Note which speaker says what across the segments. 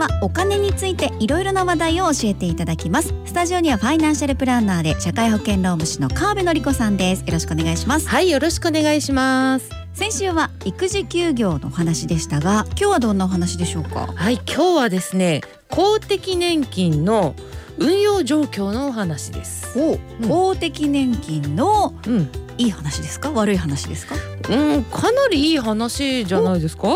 Speaker 1: はお金についていろいろな話題を教えていただきます。スタジオにはファイナンシャルプランナーで社会保険労務士の川辺典子さんです。よろしくお願いします。
Speaker 2: はいよろしくお願いします。
Speaker 1: 先週は育児休業のお話でしたが今日はどんなお話でしょうか？
Speaker 2: はい今日はですね公的年金の運用状況のお話です。
Speaker 1: お、うん、公的年金の
Speaker 2: うん。
Speaker 1: いい話ですか？悪い話ですか？
Speaker 2: うんかなりいい話じゃないですか？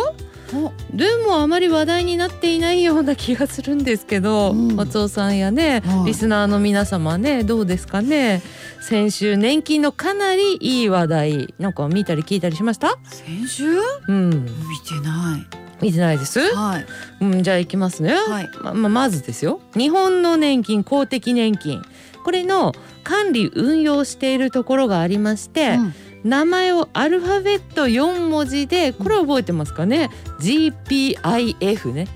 Speaker 2: でもあまり話題になっていないような気がするんですけど、
Speaker 1: うん。
Speaker 2: 松尾さんやね、
Speaker 1: はい。
Speaker 2: リスナーの皆様ねどうですかね？先週年金のかなりいい話題なんか見たり聞いたりしました？
Speaker 1: 先週？
Speaker 2: うん。
Speaker 1: 見てない。
Speaker 2: 見てないです？
Speaker 1: はい。
Speaker 2: うんじゃあ行きますね、
Speaker 1: はい。
Speaker 2: まままずですよ。日本の年金公的年金。これの管理運用しているところがありまして、
Speaker 1: うん
Speaker 2: 名前をアルファベット4文字でこれ覚えてますかね？GPIF ね。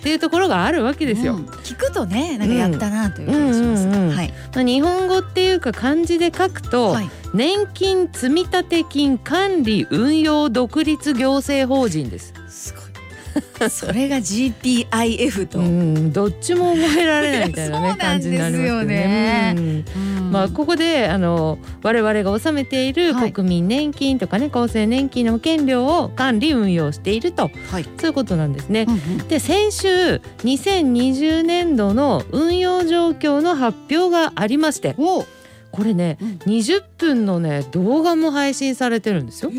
Speaker 2: っていうところがあるわけですよ。
Speaker 1: うん。聞くとねなんかやったなという気がしますが、
Speaker 2: 日本語っていうか漢字で書くと、
Speaker 1: はい。
Speaker 2: 年金積立金管理運用独立行政法人です。
Speaker 1: それが GPIF と、
Speaker 2: うん、どっちも覚えられないみたいなね 感じになりますよね。まあここであの我々が納めている
Speaker 1: はい。
Speaker 2: 国民年金とかね、厚生年金の保険料を管理運用していると。
Speaker 1: はい、
Speaker 2: そういうことなんですね。
Speaker 1: うんうん。
Speaker 2: で先週2020年度の運用状況の発表がありまして。
Speaker 1: お。
Speaker 2: これね、
Speaker 1: うん。
Speaker 2: 20分のね動画も配信されてるんですよ。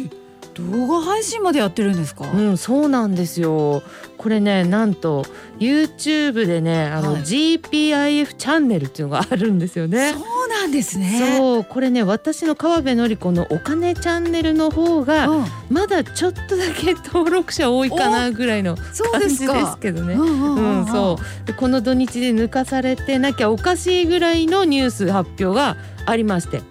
Speaker 1: 動画配信までやってるんですか、
Speaker 2: うん、そうなんですよ。これね、なんと YouTube でね、あの、
Speaker 1: はい。
Speaker 2: GPIF チャンネルっていうのがあるんですよね。
Speaker 1: そうなんですね。
Speaker 2: そう、これね、私の川辺典子のお金チャンネルの方が、
Speaker 1: うん。
Speaker 2: まだちょっとだけ登録者多いかなぐらいの
Speaker 1: そう
Speaker 2: 感じですけどね。
Speaker 1: うんうん
Speaker 2: そう。でこの土日で抜かされてなきゃおかしいぐらいのニュース発表がありまして、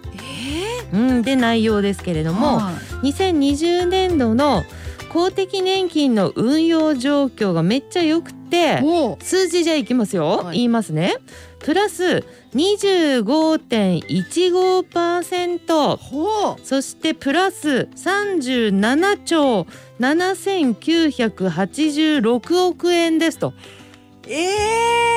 Speaker 1: え
Speaker 2: うん、で内容ですけれ
Speaker 1: ー
Speaker 2: ども、
Speaker 1: は
Speaker 2: 2020年度の公的年金の運用状況がめっちゃ良く
Speaker 1: い
Speaker 2: て
Speaker 1: お
Speaker 2: 数字じゃいきますよ、
Speaker 1: はい。
Speaker 2: 言いますね。プラス25.15%
Speaker 1: ほ
Speaker 2: そしてプラス37兆7986億円ですと
Speaker 1: うえ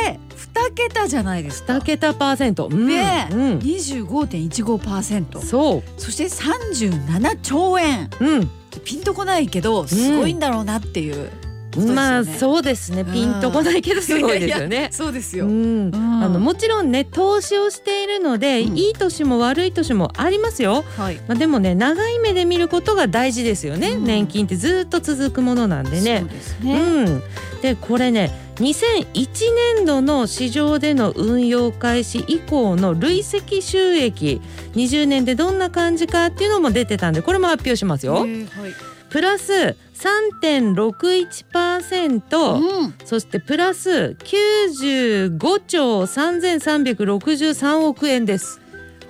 Speaker 1: えー、二桁じゃないですか。
Speaker 2: 2桁パーセント、うん
Speaker 1: ねえ
Speaker 2: うん、
Speaker 1: 25.15%
Speaker 2: そ
Speaker 1: そして37兆円。
Speaker 2: う、うん、
Speaker 1: ピンとこないけどすごいんだろうなっていう、ね。
Speaker 2: まあそうですね。ピンとこないけどすごいですよね。
Speaker 1: そうですよ、
Speaker 2: うん、
Speaker 1: ん
Speaker 2: あのもちろんね投資をしているので、
Speaker 1: うん。
Speaker 2: いい年も悪い年もありますよ、
Speaker 1: はい。
Speaker 2: まあ、でもね長い目で見ることが大事ですよね、
Speaker 1: うん。
Speaker 2: 年金ってずっと続くものなんで
Speaker 1: そう
Speaker 2: ね。う
Speaker 1: ですね、
Speaker 2: ん、でこれね2001年度の市場での運用開始以降の累積収益20年でどんな感じかっていうのも出てたんでこれも発表しますよ。プラス3.61%、
Speaker 1: うん
Speaker 2: そしてプラス95兆3363億円です。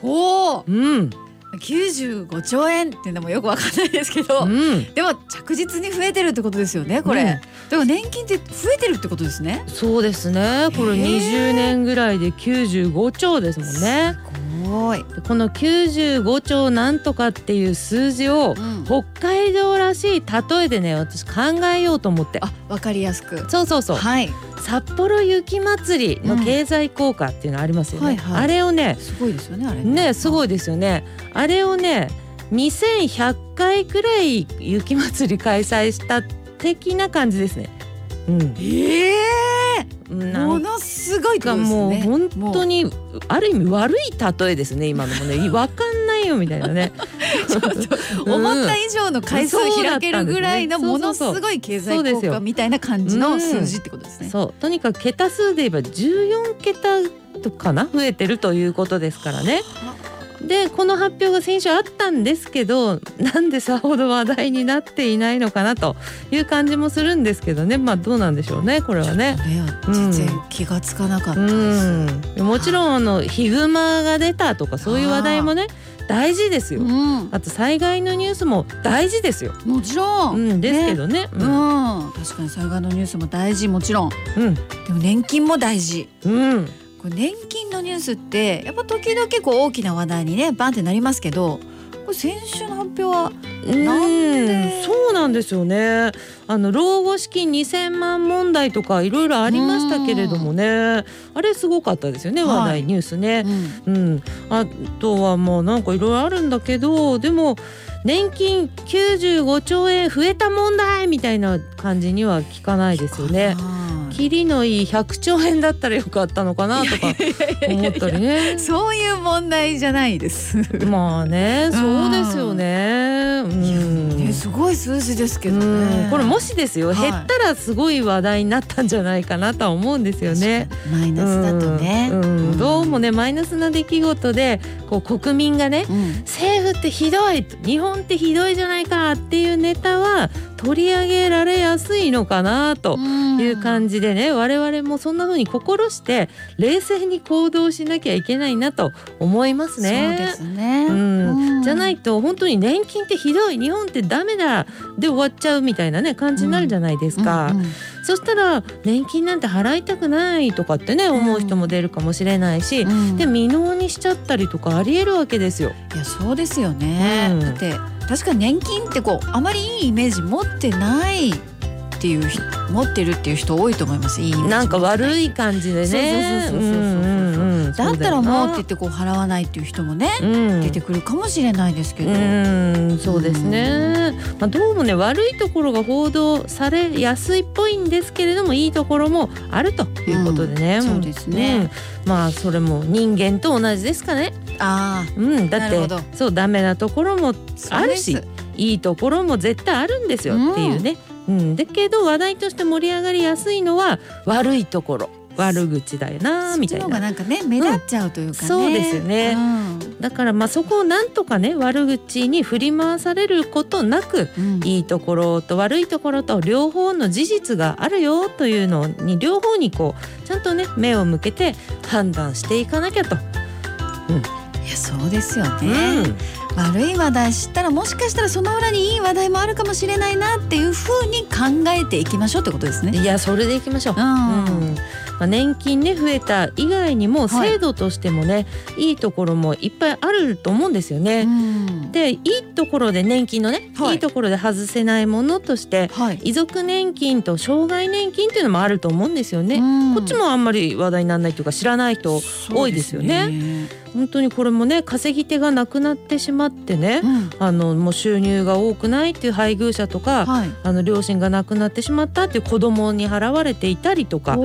Speaker 1: おお
Speaker 2: うん、
Speaker 1: 95兆円っていうのもよくわかんないですけど、
Speaker 2: うん、
Speaker 1: でも着実に増えてるってことですよねこれ、
Speaker 2: うん。
Speaker 1: だから年金って増えてるってことですね。
Speaker 2: そうですね。これ
Speaker 1: へー。
Speaker 2: 20年ぐらいで95兆ですもんね。
Speaker 1: すごい、
Speaker 2: でこの95兆なんとかっていう数字を
Speaker 1: うん。
Speaker 2: 北海道らしい例えでね私考えようと思って。
Speaker 1: あわかりやすく。
Speaker 2: そうそうそう。
Speaker 1: はい。
Speaker 2: 札幌雪まつりの経済効果っていうのありますよね、
Speaker 1: はいはい。
Speaker 2: あれをね
Speaker 1: すごいですよねあれ
Speaker 2: ね。すご
Speaker 1: い
Speaker 2: いですよね。あれをね2100回くらい雪まつり開催した的な感じですね。うん、
Speaker 1: ええ
Speaker 2: なん
Speaker 1: ものすごいね。
Speaker 2: もう本当にある意味悪い例えですね今のもね。わかんないよみたいなね。
Speaker 1: 思った以上の回数
Speaker 2: うん。
Speaker 1: 開けるぐらいのもの
Speaker 2: す
Speaker 1: ごい経済効果みたいな感じの数字ってことですね。
Speaker 2: そう。とにかく桁数で言えば14桁とかな？増えてるということですからね。でこの発表が先週あったんですけどなんでさほど話題になっていないのかなという感じもするんですけどねまあどうなんでしょうねこれはね。
Speaker 1: 全然気がつかなかった
Speaker 2: う
Speaker 1: です。
Speaker 2: んもちろんあのヒグマが出たとかそういう話題もね大事ですよ。
Speaker 1: うん、
Speaker 2: あと災害のニュースも大事ですよ。
Speaker 1: もちろ。
Speaker 2: うんんですけどね。
Speaker 1: ねうん、確かに災害のニュースも大事もちろん
Speaker 2: うん
Speaker 1: でも年金も大事
Speaker 2: うん
Speaker 1: これ年金のニュースってやっぱ時々こう大きな話題にねバンってなりますけどこれ先週の発表は
Speaker 2: うん
Speaker 1: なんで？
Speaker 2: そうなんですよね。あの老後資金2000万問題とかいろいろありましたけれどもね。あれすごかったですよね話題、はい、ニュースね、うん、うん、あとはもうなんかいろいろあるんだけどでも年金95兆円増えた問題みたいな感じには聞かないですよね。切りのいい100兆円だったらよかったのかなとか思ったりね。
Speaker 1: そういう問題じゃないです。
Speaker 2: まあねそうですよね、
Speaker 1: うん、ねすごい数字ですけどね。
Speaker 2: これもしですよ、はい、減ったらすごい話題になったんじゃないかなとは思うんですよね。
Speaker 1: マイナスだとね、
Speaker 2: どうもねマイナスな出来事でこう国民がね、うん、政府ってひどい日本ってひどいじゃないかっていうネタは取り上げられやすいのかなという感じでね我々もそんな風に心して冷静に行動しなきゃいけないなと思いますね。
Speaker 1: そうですね、
Speaker 2: うん、じゃないと本当に年金ってひどい日本ってダメだで終わっちゃうみたいなね感じになるじゃないですか。うんうんうんそしたら年金なんて払いたくないとかってね思う人も出るかもしれないし、うん、で未納にしちゃったりとかありえるわけですよ。
Speaker 1: いやそうですよね、うん、だって確かに年金ってこうあまりいいイメージ持ってないっていう持ってるっていう人多いと思います。いい
Speaker 2: なんか悪い感じでね。そうそうそうそう
Speaker 1: そうだったらもうって言ってこう払わないっていう人もね、うん、出てくるかもしれないですけど。
Speaker 2: うんそうですね、まあ、どうもね悪いところが報道されやすいっぽいんですけれどもいいところもあるということでね、
Speaker 1: うん、そうですね、
Speaker 2: うん、まあそれも人間と同じですかね。
Speaker 1: あ
Speaker 2: あ、うん、だってそうダメなところもあるしいいところも絶対あるんですよっていうね、うん、だけど話題として盛り上がりやすいのは悪いところ。悪口だよなみたいな。
Speaker 1: がなんかね目立っちゃうというか、ね。
Speaker 2: うん、そうですよね、うん、だからまあそこをなんとかね悪口に振り回されることなく、うん、いいところと悪いところと両方の事実があるよというのに両方にこうちゃんとね目を向けて判断していかなきゃと。
Speaker 1: うん、いやそうですよね。悪い話題知ったらもしかしたらその裏にいい話題もあるかもしれないなっていうふうに考えていきましょうってことですね。
Speaker 2: いやそれでいきましょう。うん、うんまあ、年金ね増えた以外にも制度としてもね、はい、いいところもいっぱいあると思うんですよね。でいいところで年金のね、はい、いいところで外せないものとして、はい、遺族年金と障害年金っていうのもあると思うんですよね。こっちもあんまり話題にならないというか知らない人多いですよね。本当にこれもね稼ぎ手がなくなってしまってね、うん、あのもう収入が多くないっていう配偶者とか、はい、あの両親が亡くなってしまったっていう子供に払われていたりとかあ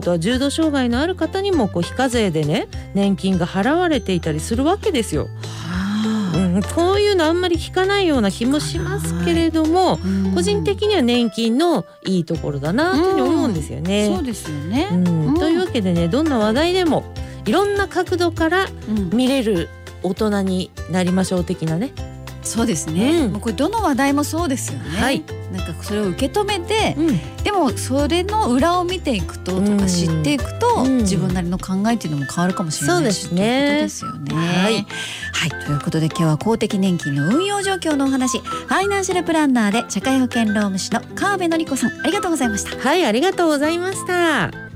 Speaker 2: とは重度障害のある方にもこう非課税でね年金が払われていたりするわけですよ。うん、こういうのあんまり聞かないような気もしますけれども、個人的には年金のいいところだなというふうに思うんですよね。
Speaker 1: そうですよね、
Speaker 2: うん、というわけでねどんな話題でもいろんな角度から見れる大人になりましょう的なね。
Speaker 1: そうですね、うん、これどの話題もそうですよね、はい、なんかそれを受け止めて、うん、でもそれの裏を見ていくととか知っていくと、うん、自分なりの考えっていうのも変わるかもしれないそうですね。ですよね、はい、はい、ということで今日は公的年金の運用状況のお話ファイナンシャルプランナーで社会保険労務士の川辺典子さんありがとうございました。
Speaker 2: はいありがとうございました